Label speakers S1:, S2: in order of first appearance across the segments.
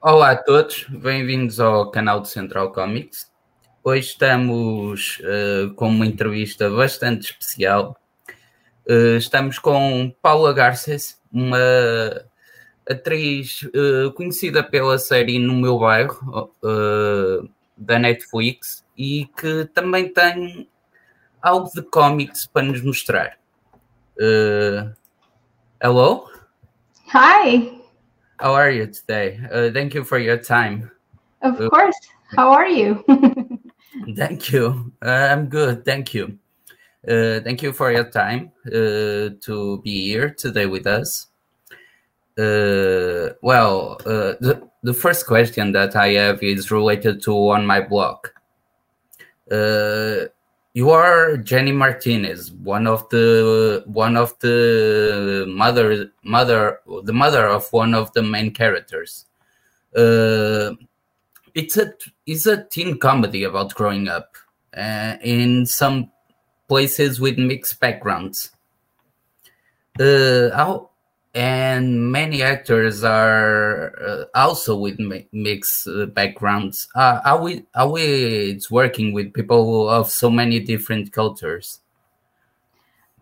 S1: Olá a todos, bem-vindos ao canal de Central Comics. Hoje estamos uh, com uma entrevista bastante especial. Uh, estamos com Paula Garces, uma atriz uh, conhecida pela série No Meu Bairro, da Netflix, e que também tem algo de comics para nos mostrar. hello?
S2: Hi!
S1: How are you today? Uh, thank you for your time.
S2: Of uh, course. How are you?
S1: thank you. Uh, I'm good. Thank you. Uh, thank you for your time uh, to be here today with us. Uh, well, the, the first question that I have is related to On My Block you are Jenny Martinez, one of the one of the mother mother the mother of one of the main characters. Uh, it's a it's a teen comedy about growing up uh, in some places with mixed backgrounds. Uh, how and many actors are uh, also with mi- mixed uh, backgrounds. Uh, are we are we it's working with people of so many different cultures?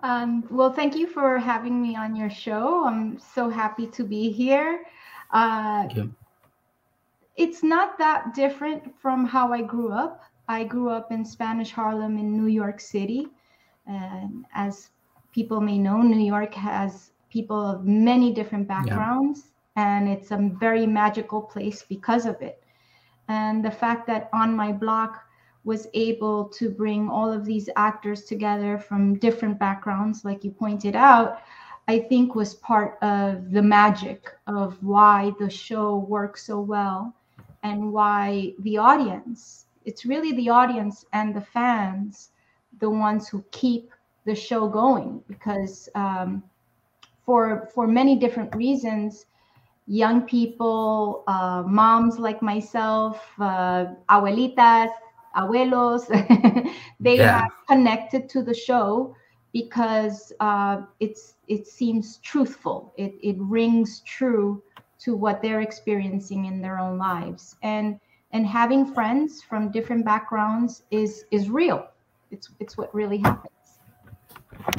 S2: Um, well, thank you for having me on your show. I'm so happy to be here. Uh, it's not that different from how I grew up. I grew up in Spanish Harlem in New York City. And as people may know, New York has people of many different backgrounds yeah. and it's a very magical place because of it and the fact that on my block was able to bring all of these actors together from different backgrounds like you pointed out i think was part of the magic of why the show works so well and why the audience it's really the audience and the fans the ones who keep the show going because um, for for many different reasons young people uh, moms like myself uh, abuelitas abuelos they yeah. are connected to the show because uh, it's it seems truthful. It, it rings true to what they're experiencing in their own lives. And and having friends from different backgrounds is is real. It's it's what really happens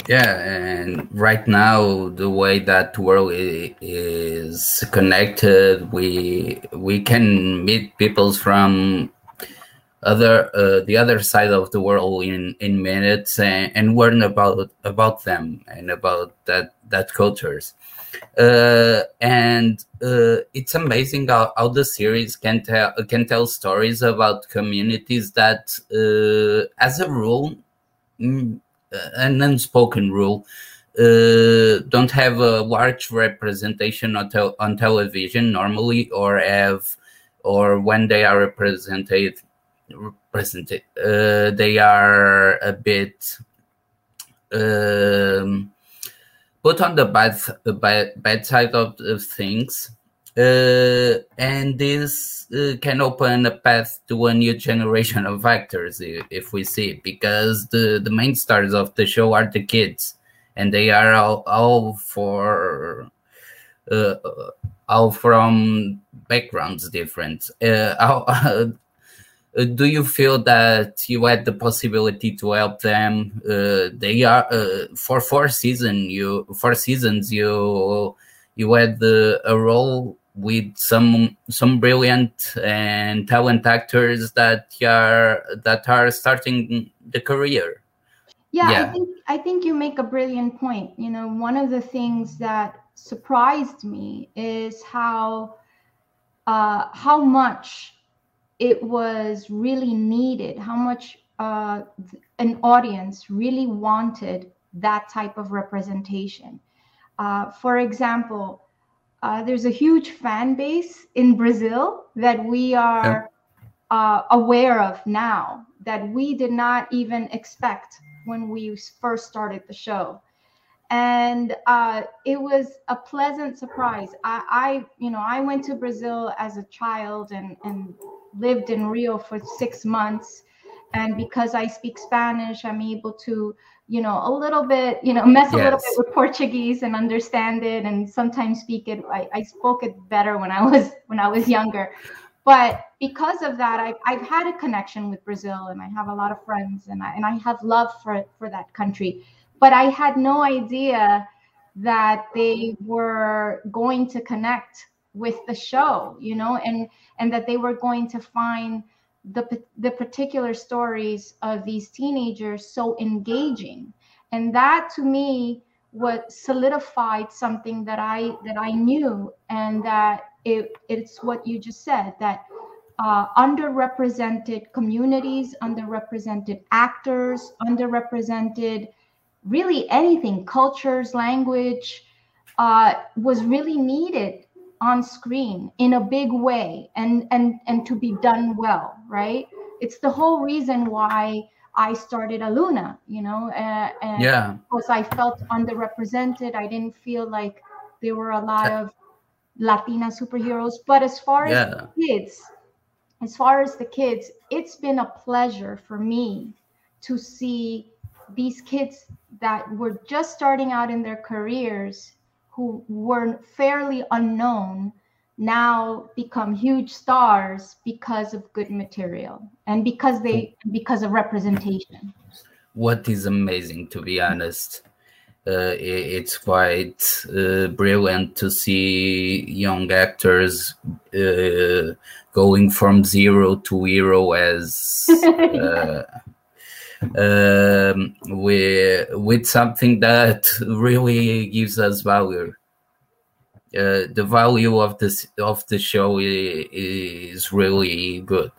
S1: yeah, and right now the way that world is connected, we we can meet people from other uh, the other side of the world in in minutes and, and learn about about them and about that that cultures. Uh, and uh, it's amazing how, how the series can tell can tell stories about communities that, uh, as a rule. Uh, an unspoken rule uh, don't have a large representation on, on television normally or have or when they are represented represented uh, they are a bit um, put on the bad, bad, bad side of, of things uh, and this uh, can open a path to a new generation of actors if we see because the the main stars of the show are the kids and they are all, all for uh, all from backgrounds different. Uh, how, uh, do you feel that you had the possibility to help them? Uh, they are for four season you four seasons you you had the, a role with some some brilliant and talent actors that are that are starting the career.
S2: Yeah, yeah, i think i think you make a brilliant point. You know one of the things that surprised me is how uh, how much it was really needed how much uh, an audience really wanted that type of representation. Uh, for example uh, there's a huge fan base in Brazil that we are yeah. uh, aware of now that we did not even expect when we first started the show. And uh, it was a pleasant surprise. I, I, you know, I went to Brazil as a child and, and lived in Rio for six months. and because I speak Spanish, I'm able to, you know, a little bit, you know, mess a little bit with Portuguese and understand it, and sometimes speak it. I, I spoke it better when I was when I was younger, but because of that, I've I've had a connection with Brazil, and I have a lot of friends, and I and I have love for for that country. But I had no idea that they were going to connect with the show, you know, and and that they were going to find the, the particular stories of these teenagers so engaging. And that to me what solidified something that i that i knew and that it, it's what you just said that uh, underrepresented communities underrepresented actors underrepresented really anything cultures language uh, was really needed on screen in a big way and and and to be done well right? It's the whole reason why i started aluna you know uh, and
S1: yeah.
S2: because i felt underrepresented. I didn't feel like there were a lot of latina superheroes. But as far yeah. as kids as far as the kids it's been a pleasure for me to see these kids that were just starting out in their careers who were fairly unknown now become huge stars because of good material and because they because of representation.
S1: What is amazing to be honest uh, it's quite uh, brilliant to see young actors uh, going from zero to hero as uh, um, with with something that really gives us value. Uh, the value of this of the show is, really good.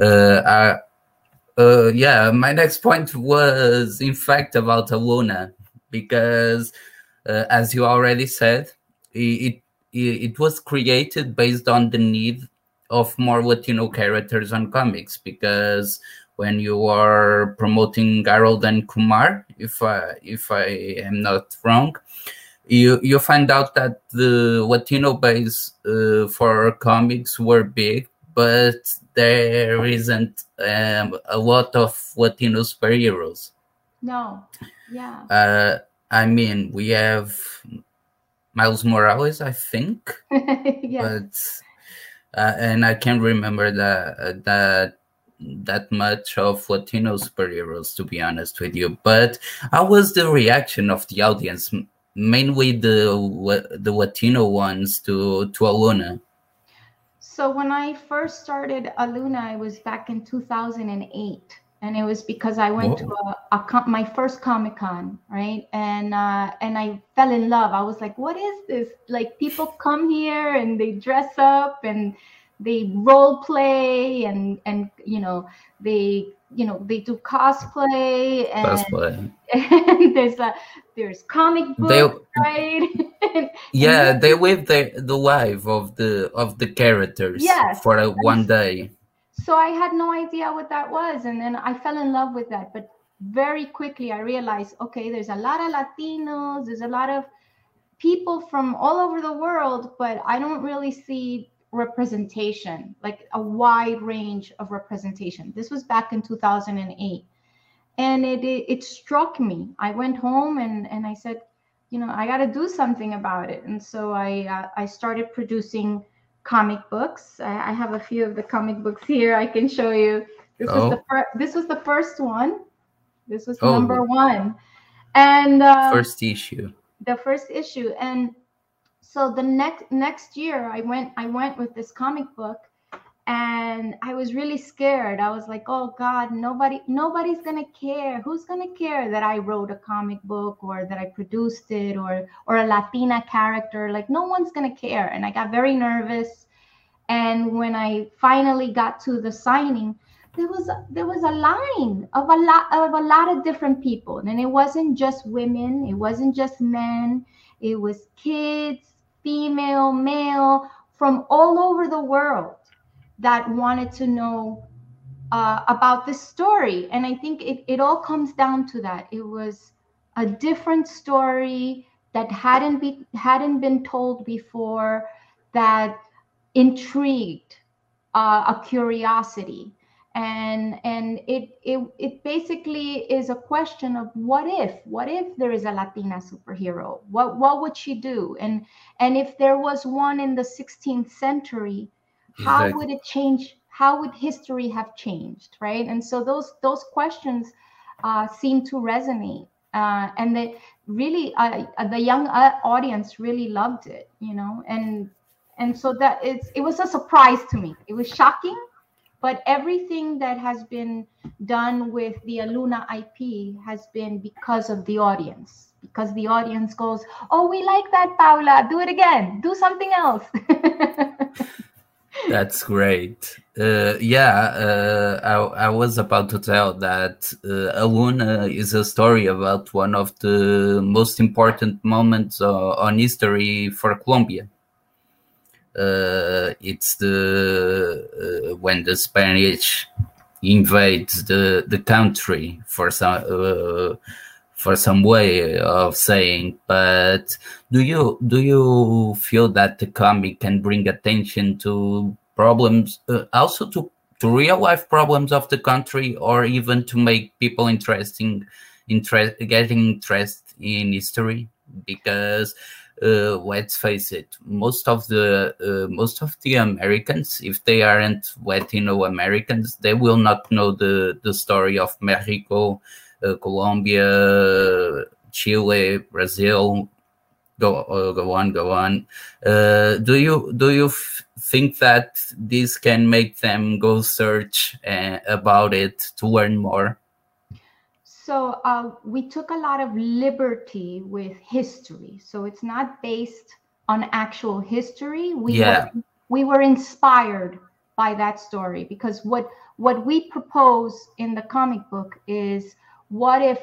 S1: Uh, I, uh, yeah, my next point was in fact about Aluna because, uh, as you already said, it, it it was created based on the need of more Latino characters on comics because when you are promoting Harold and Kumar, if I if I am not wrong, you you find out that the Latino base uh, for comics were big, but there isn't um, a lot of Latino superheroes.
S2: No, yeah.
S1: Uh, I mean, we have Miles Morales, I think,
S2: yeah.
S1: but uh, and I can't remember that that that much of Latino superheroes, to be honest with you. But how was the reaction of the audience, mainly the the Latino ones, to to Aluna?
S2: So when I first started Aluna, it was back in 2008, and it was because I went Whoa. to a, a, my first Comic Con, right? And uh, and I fell in love. I was like, what is this? Like people come here and they dress up and they role play and and you know they you know they do cosplay and, cosplay. and there's a there's comic book they, right
S1: yeah they live the the life of the of the characters yes. for a, one day
S2: so i had no idea what that was and then i fell in love with that but very quickly i realized okay there's a lot of latinos there's a lot of people from all over the world but i don't really see representation, like a wide range of representation. This was back in 2008. And it, it, it struck me. I went home and, and I said, you know, I got to do something about it. And so I, uh, I started producing comic books. I, I, have a few of the comic books here. I can show you. This oh. was the first. This was the first one. This was oh. number one, and uh,
S1: first issue.
S2: The first issue, and so the next next year i went i went with this comic book and i was really scared. I was like oh god nobody nobody's gonna care. Who's gonna care that i wrote a comic book or that i produced it or or a latina character? Like no one's gonna care. And i got very nervous. And when i finally got to the signing there was there was a line of a lot of a lot of different people. And it wasn't just women. It wasn't just men. It was kids female, male from all over the world that wanted to know uh, about this story. And I think it, it all comes down to that. It was a different story that hadn't be hadn't been told before that intrigued uh, a curiosity and and it, it it basically is a question of what if what if there is a latina superhero? What what would she do? And and if there was one in the 16th century how exactly. would it change how would history have changed right? And so those those questions uh, seem to resonate uh, and that really uh, the young uh, audience really loved it you know? And and so that it's it was a surprise to me. It was shocking but everything that has been done with the Aluna IP has been because of the audience. Because the audience goes, "Oh, we like that, Paula. Do it again. Do something else."
S1: That's great. Uh, yeah, uh, I, I, was about to tell that uh, Aluna is a story about one of the most important moments uh, on history for Colombia it's the uh, when the Spanish invades the the country for some uh, for some way of saying. But do you do you feel that the comic can bring attention to problems, uh, also to to real life problems of the country, or even to make people interesting, interest getting interest in history? Because uh, let's face it, most of the uh, most of the Americans, if they aren't Latino Americans, they will not know the the story of Mexico, uh, Colombia, Chile, Brazil. Go uh, go on, go on. Uh, do you do you think that this can make them go search uh, about it to learn more?
S2: So uh, we took a lot of liberty with history. So it's not based on actual history. We
S1: yeah.
S2: were, we were inspired by that story because what what we propose in the comic book is what if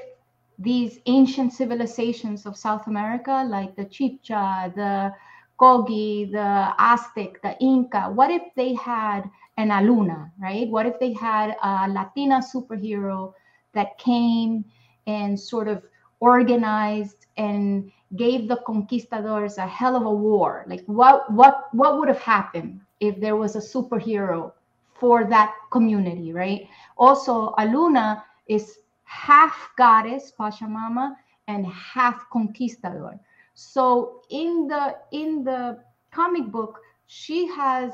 S2: these ancient civilizations of South America, like the Chibcha, the Kogi, the Aztec, the Inca, what if they had an Aluna, right? What if they had a Latina superhero that came and sort of organized and gave the conquistadors a hell of a war. Like what what what would have happened if there was a superhero for that community right? Also aluna is half goddess pachamama and half conquistador. So in the in the comic book she has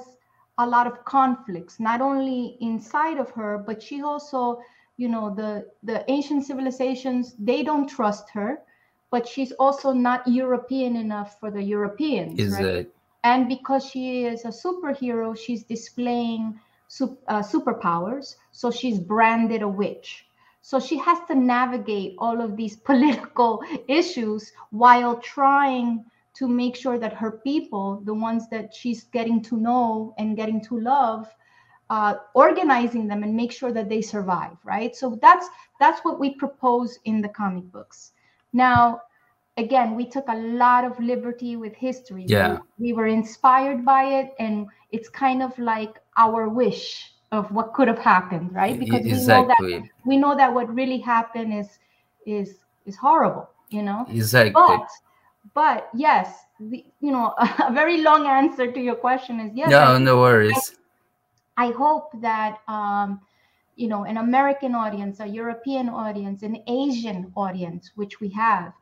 S2: a lot of conflicts not only inside of her but she also you know the the ancient civilizations they don't trust her but she's also not european enough for the europeans
S1: is
S2: right?
S1: it
S2: and because she is a superhero she's displaying uh, superpowers so she's branded a witch so she has to navigate all of these political issues while trying to make sure that her people the ones that she's getting to know and getting to love uh, organizing them and make sure that they survive right? So that's that's what we propose in the comic books. Now again we took a lot of liberty with history.
S1: Yeah.
S2: we, we were inspired by it and it's kind of like our wish of what could have happened right? Because exactly. we know that we know that what really happened is is is horrible you know?
S1: Exactly.
S2: But, but yes the, you know a very long answer to your question is yes
S1: no no worries
S2: I hope that um, you know an American audience, a European audience, an Asian audience, which we have,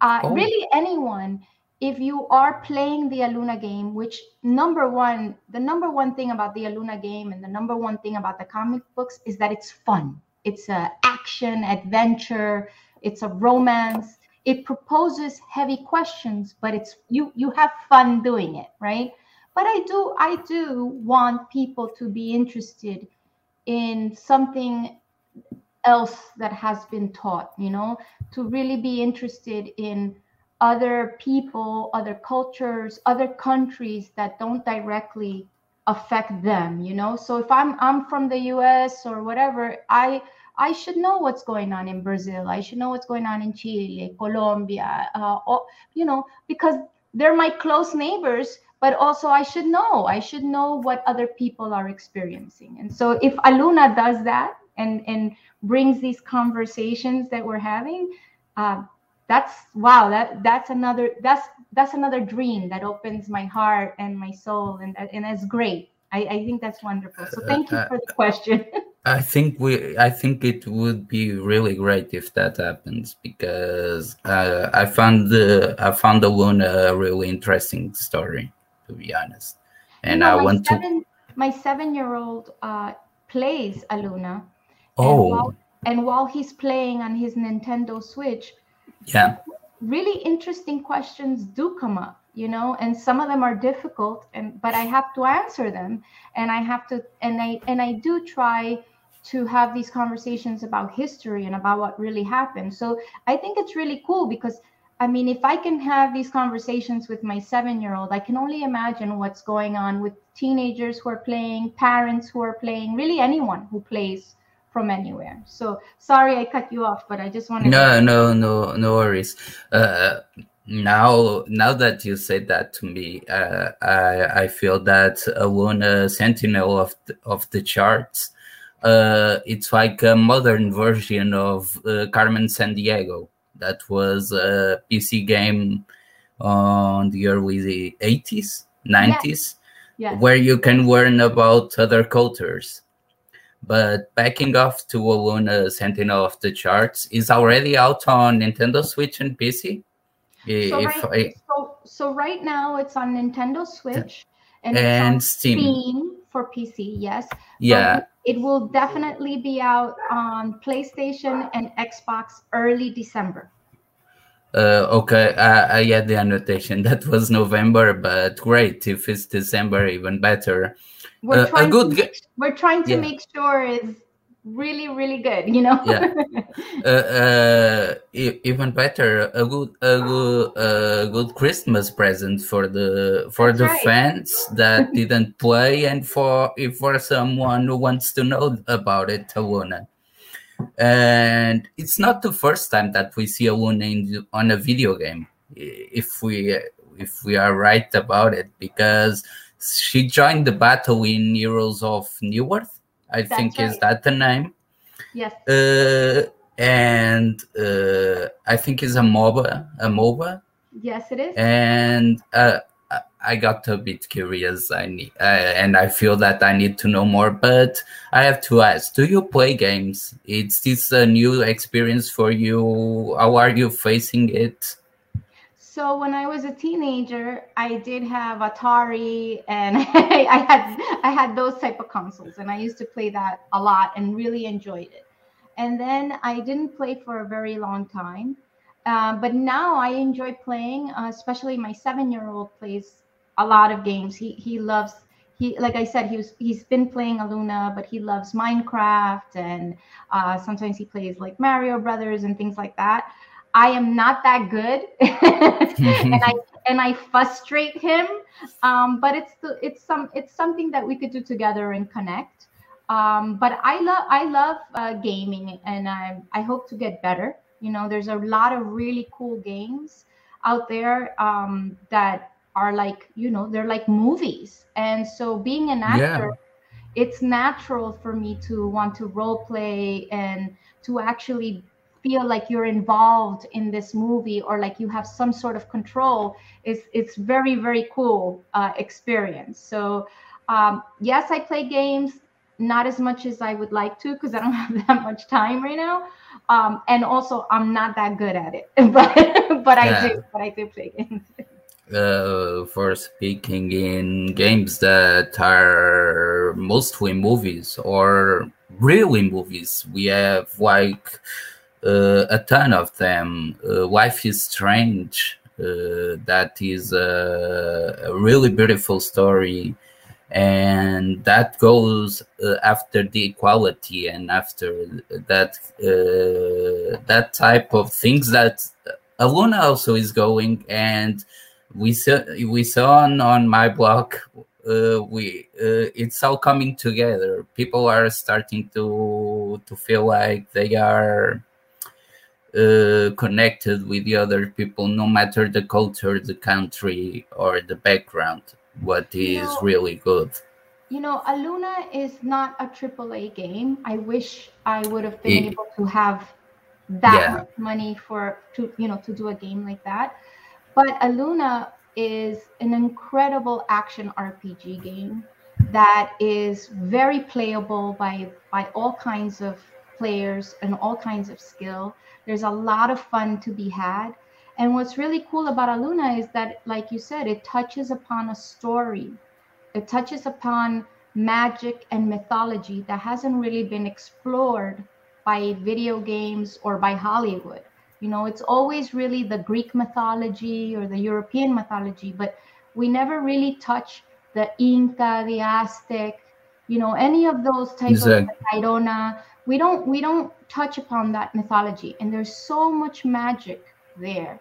S2: uh, oh. really anyone. If you are playing the Aluna game, which number one, the number one thing about the Aluna game and the number one thing about the comic books is that it's fun. It's a action adventure. It's a romance. It proposes heavy questions, but it's you you have fun doing it, right? But i do i do want people to be interested in something else that has been taught you know to really be interested in other people other cultures other countries that don't directly affect them you know? So if i'm i'm from the us or whatever i i should know what's going on in brazil. I should know what's going on in chile colombia uh, or, you know because they're my close neighbors but also I should know. I should know what other people are experiencing. And so if Aluna does that and and brings these conversations that we're having, uh, that's wow. That that's another that's that's another dream that opens my heart and my soul, and and that's great. I, I think that's wonderful. So thank you uh, for the question.
S1: I think we. I think it would be really great if that happens because uh, I found the I found the one a really interesting story, to be honest. And you know, I want seven, to.
S2: My seven-year-old uh, plays Aluna.
S1: Oh.
S2: And while, and while he's playing on his Nintendo Switch,
S1: yeah,
S2: really interesting questions do come up you know and some of them are difficult and but i have to answer them and i have to and i and i do try to have these conversations about history and about what really happened so i think it's really cool because i mean if i can have these conversations with my seven year old i can only imagine what's going on with teenagers who are playing parents who are playing really anyone who plays from anywhere. So sorry i cut you off but i just wanted
S1: no to- no no no worries. Uh now now that you said that to me uh, i i feel that Aluna sentinel of the, of the shards uh, it's like a modern version of uh, carmen sandiego that was a pc game on the early 80s 90s yes. Yes. where you can learn about other cultures but backing off to Aluna Sentinel of the Shards is already out on Nintendo Switch and PC.
S2: So, if right, I, so, so right now it's on Nintendo Switch
S1: and, and Steam.
S2: Steam. for PC. Yes.
S1: Um, yeah. But
S2: it will definitely be out on PlayStation and Xbox early December.
S1: Uh, okay, I, I had the annotation that was November, but great if it's December, even better.
S2: We're uh, trying good. To make, we're trying to yeah. make sure it's really really good you know
S1: yeah uh, uh, even better a good a good a good christmas present for the for That's the right. fans that didn't play and for if for someone who wants to know about it Aluna. And it's not the first time that we see Aluna in, on a video game if we if we are right about it because she joined the battle in heroes of Newerth I That's think right. is that the name?
S2: Yes.
S1: Uh, and uh, I think it's a MOBA, a MOBA.
S2: Yes, it is.
S1: And uh, I got a bit curious. I need, uh, and I feel that I need to know more. But I have to ask: Do you play games? Is this a new experience for you? How are you facing it?
S2: So when I was a teenager, I did have Atari and I had I had those type of consoles and I used to play that a lot and really enjoyed it. And then I didn't play for a very long time. Uh, but now I enjoy playing, uh, especially my seven-year-old plays a lot of games. He he loves he like I said he was he's been playing Aluna, but he loves Minecraft and uh, sometimes he plays like Mario Brothers and things like that. I am not that good, and I and I frustrate him. Um, but it's the, it's some it's something that we could do together and connect. Um, but I love I love uh, gaming, and I I hope to get better. You know, there's a lot of really cool games out there um, that are like you know they're like movies, and so being an actor. Yeah. It's natural for me to want to role play and to actually feel like you're involved in this movie or like you have some sort of control is it's very very cool uh, experience so um, yes i play games not as much as i would like to because i don't have that much time right now um, and also i'm not that good at it but but yeah. i do but i do play games
S1: uh, for speaking in games that are mostly movies or really movies we have like uh, a ton of them. Uh, Life is Strange, uh, that is a, a, really beautiful story. And that goes uh, after the equality and after that uh, that type of things that Aluna also is going. And we saw we saw on, On My Block uh, we uh, it's all coming together. People are starting to to feel like they are uh, connected with the other people, no matter the culture, the country, or the background. What is you know, really good.
S2: You know, Aluna is not a AAA game. I wish I would have been it, able to have that yeah. much money for to you know to do a game like that. But Aluna is an incredible action RPG game that is very playable by by all kinds of players and all kinds of skill. There's a lot of fun to be had. And what's really cool about Aluna is that, like you said, it touches upon a story. It touches upon magic and mythology that hasn't really been explored by video games or by Hollywood. You know, it's always really the Greek mythology or the European mythology, but we never really touch the Inca, the Aztec, you know, any of those types exactly. of Tairona. We don't we don't touch upon that mythology, and there's so much magic there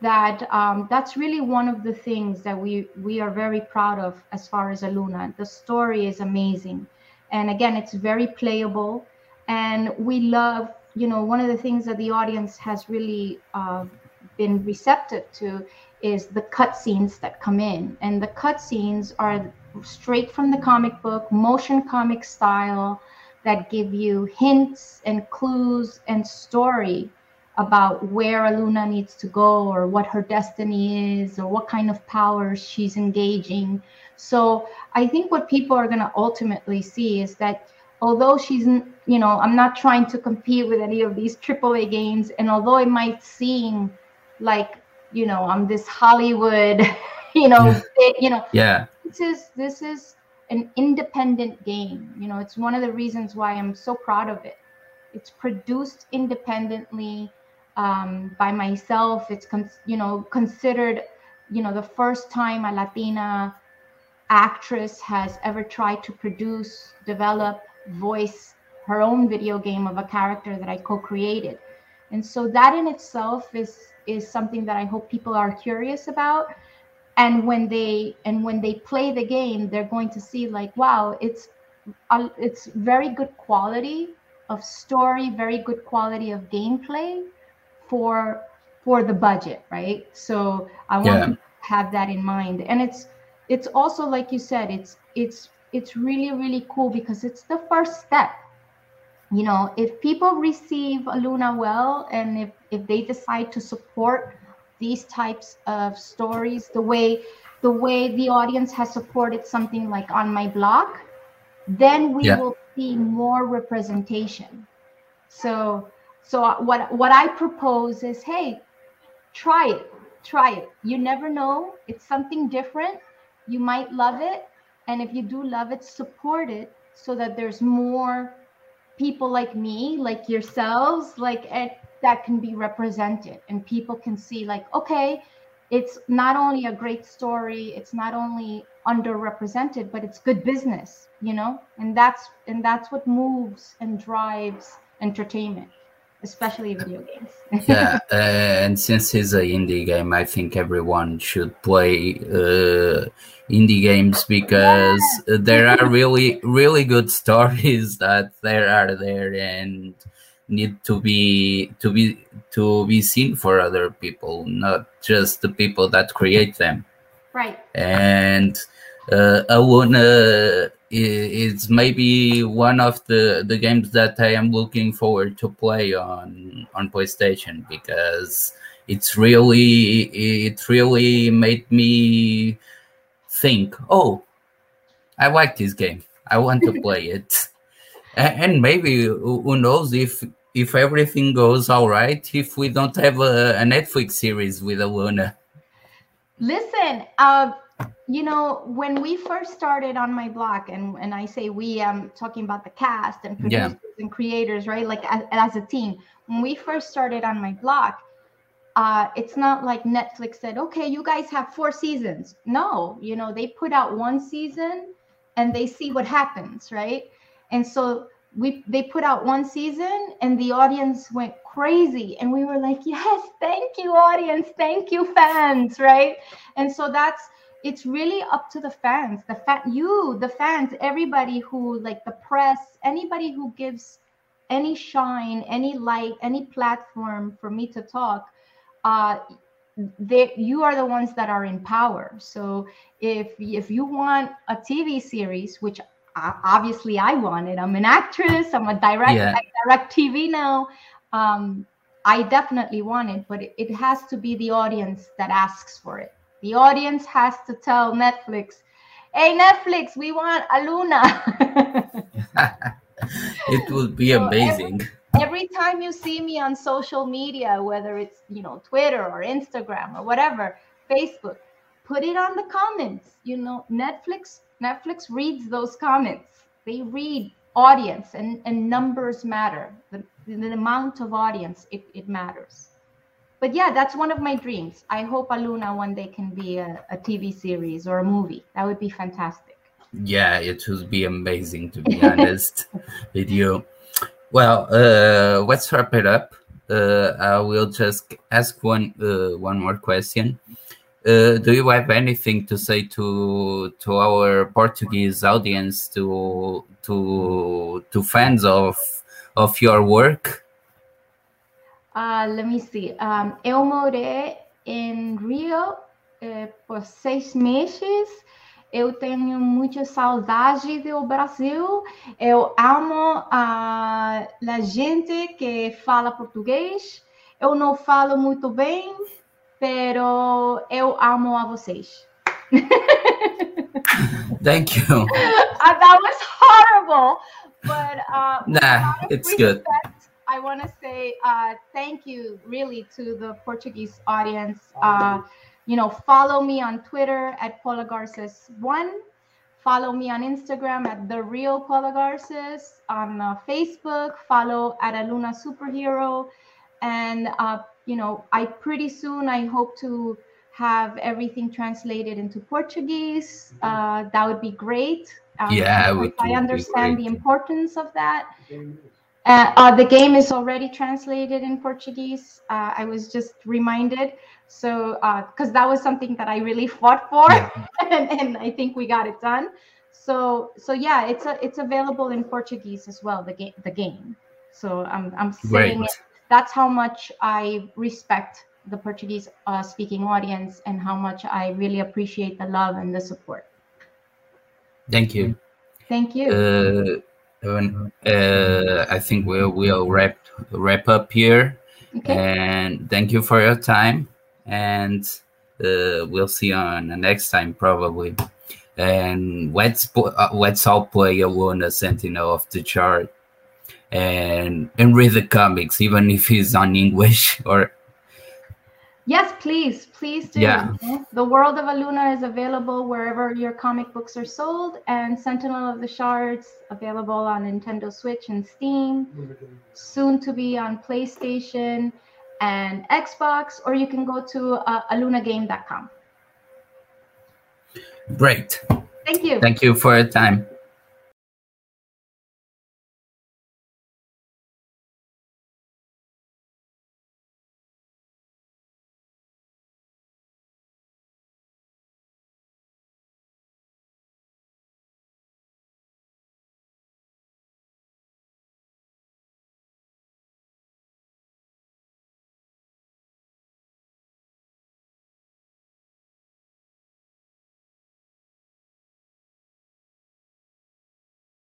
S2: that um, that's really one of the things that we we are very proud of as far as Aluna. The story is amazing, and again, it's very playable, and we love. You know, one of the things that the audience has really uh, been receptive to is the cutscenes that come in, and the cutscenes are straight from the comic book, motion comic style, that give you hints and clues and story about where Aluna needs to go or what her destiny is or what kind of powers she's engaging. So I think what people are going to ultimately see is that although she's, you know, I'm not trying to compete with any of these AAA games, and although it might seem like, you know, I'm this Hollywood, you know, you know,
S1: yeah,
S2: this is this is an independent game. You know, it's one of the reasons why I'm so proud of it. It's produced independently um, by myself. It's con- you know considered you know the first time a Latina actress has ever tried to produce, develop, voice her own video game of a character that I co-created. And so that in itself is is something that I hope people are curious about. And when they and when they play the game, they're going to see like, wow, it's uh, it's very good quality of story, very good quality of gameplay, for for the budget, right? So I want yeah. to have that in mind. And it's it's also like you said, it's it's it's really really cool because it's the first step. You know, if people receive Aluna well and if if they decide to support these types of stories the way the way the audience has supported something like On My Block, then we yeah. will see more representation. So so what what I propose is, hey, try it, try it. You never know. It's something different. You might love it, and if you do love it, support it so that there's more people like me, like yourselves, like it, that can be represented, and people can see, like, okay, it's not only a great story, it's not only underrepresented, but it's good business, you know, and that's and that's what moves and drives entertainment especially video games.
S1: yeah, uh, and since it's an indie game, I think everyone should play uh, indie games because yeah. there are really, really good stories that there are there and need to be to be to be seen for other people, not just the people that create them.
S2: Right.
S1: And uh, I wanna it's maybe one of the the games that I am looking forward to play on on PlayStation because it's really it really made me think, oh, I like this game. I want to play it, and maybe who knows if if everything goes all right, if we don't have a, a Netflix series with Aluna.
S2: Listen, uh, you know, when we first started On My Block, and, and I say we, I'm talking about the cast and producers yeah. and creators, right? Like as, as, a team. When we first started On My Block, uh, it's not like Netflix said, okay, you guys have four seasons. No, you know, they put out one season and they see what happens, right? And so we they put out one season and the audience went crazy and we were like yes thank you audience thank you fans right and so that's it's really up to the fans the fa- you the fans everybody who like the press anybody who gives any shine any light any platform for me to talk uh they you are the ones that are in power so if if you want a tv series which obviously i want it i'm an actress i'm a direct yeah. I direct tv now um i definitely want it but it, it has to be the audience that asks for it the audience has to tell Netflix, hey Netflix, we want Aluna.
S1: it would be so amazing.
S2: Every, every time you see me on social media, whether it's you know Twitter or Instagram or whatever, Facebook, put it on the comments. You know, Netflix Netflix reads those comments. They read audience and, and numbers matter. The, the amount of audience, it, it matters. But yeah, that's one of my dreams. I hope Aluna one day can be a, a TV series or a movie. That would be fantastic.
S1: Yeah, it would be amazing to be honest with you. Well, uh, let's wrap it up. Uh, I will just ask one uh, one more question. Uh, do you have anything to say to to our Portuguese audience, to to to fans of of your work?
S2: Uh, let me see. Um, eu morei em Rio eh, por seis meses. Eu tenho muita saudade do Brasil. Eu amo a, a gente que fala português. Eu não falo muito bem, pero eu amo a vocês.
S1: Thank you.
S2: Uh, that was horrible, but uh,
S1: nah, it's good.
S2: I want to say uh, thank you really to the Portuguese audience. Uh, you know, follow me on Twitter at Paula Garces one. Follow me on Instagram at the real Paula Garces. On uh, Facebook, follow at Aluna Superhero, and uh, you know, I pretty soon I hope to have everything translated into Portuguese. Uh, that would be great.
S1: Um, yeah,
S2: I understand the importance of that. Uh, uh, the game is already translated in Portuguese. Uh, I was just reminded. So, because uh, that was something that I really fought for, and, and, I think we got it done. So, so yeah, it's a, it's available in Portuguese as well. The game, the game. So I'm I'm saying it that's how much I respect the Portuguese uh, speaking audience and how much I really appreciate the love and the support.
S1: Thank you.
S2: Thank you.
S1: Uh, uh, I think we'll, we'll wrap, wrap up here. Okay. And thank you for your time. And uh, we'll see you on the next time, probably. And let's, uh, let's all play Aluna Sentinel of the shard and and read the comics, even if it's on English or.
S2: Yes, please, please do. Yeah. The World of Aluna is available wherever your comic books are sold, and Sentinel of the Shards available on Nintendo Switch and Steam, soon to be on PlayStation and Xbox, or you can go to uh, alunagame.com.
S1: Great.
S2: Thank you.
S1: Thank you for your time.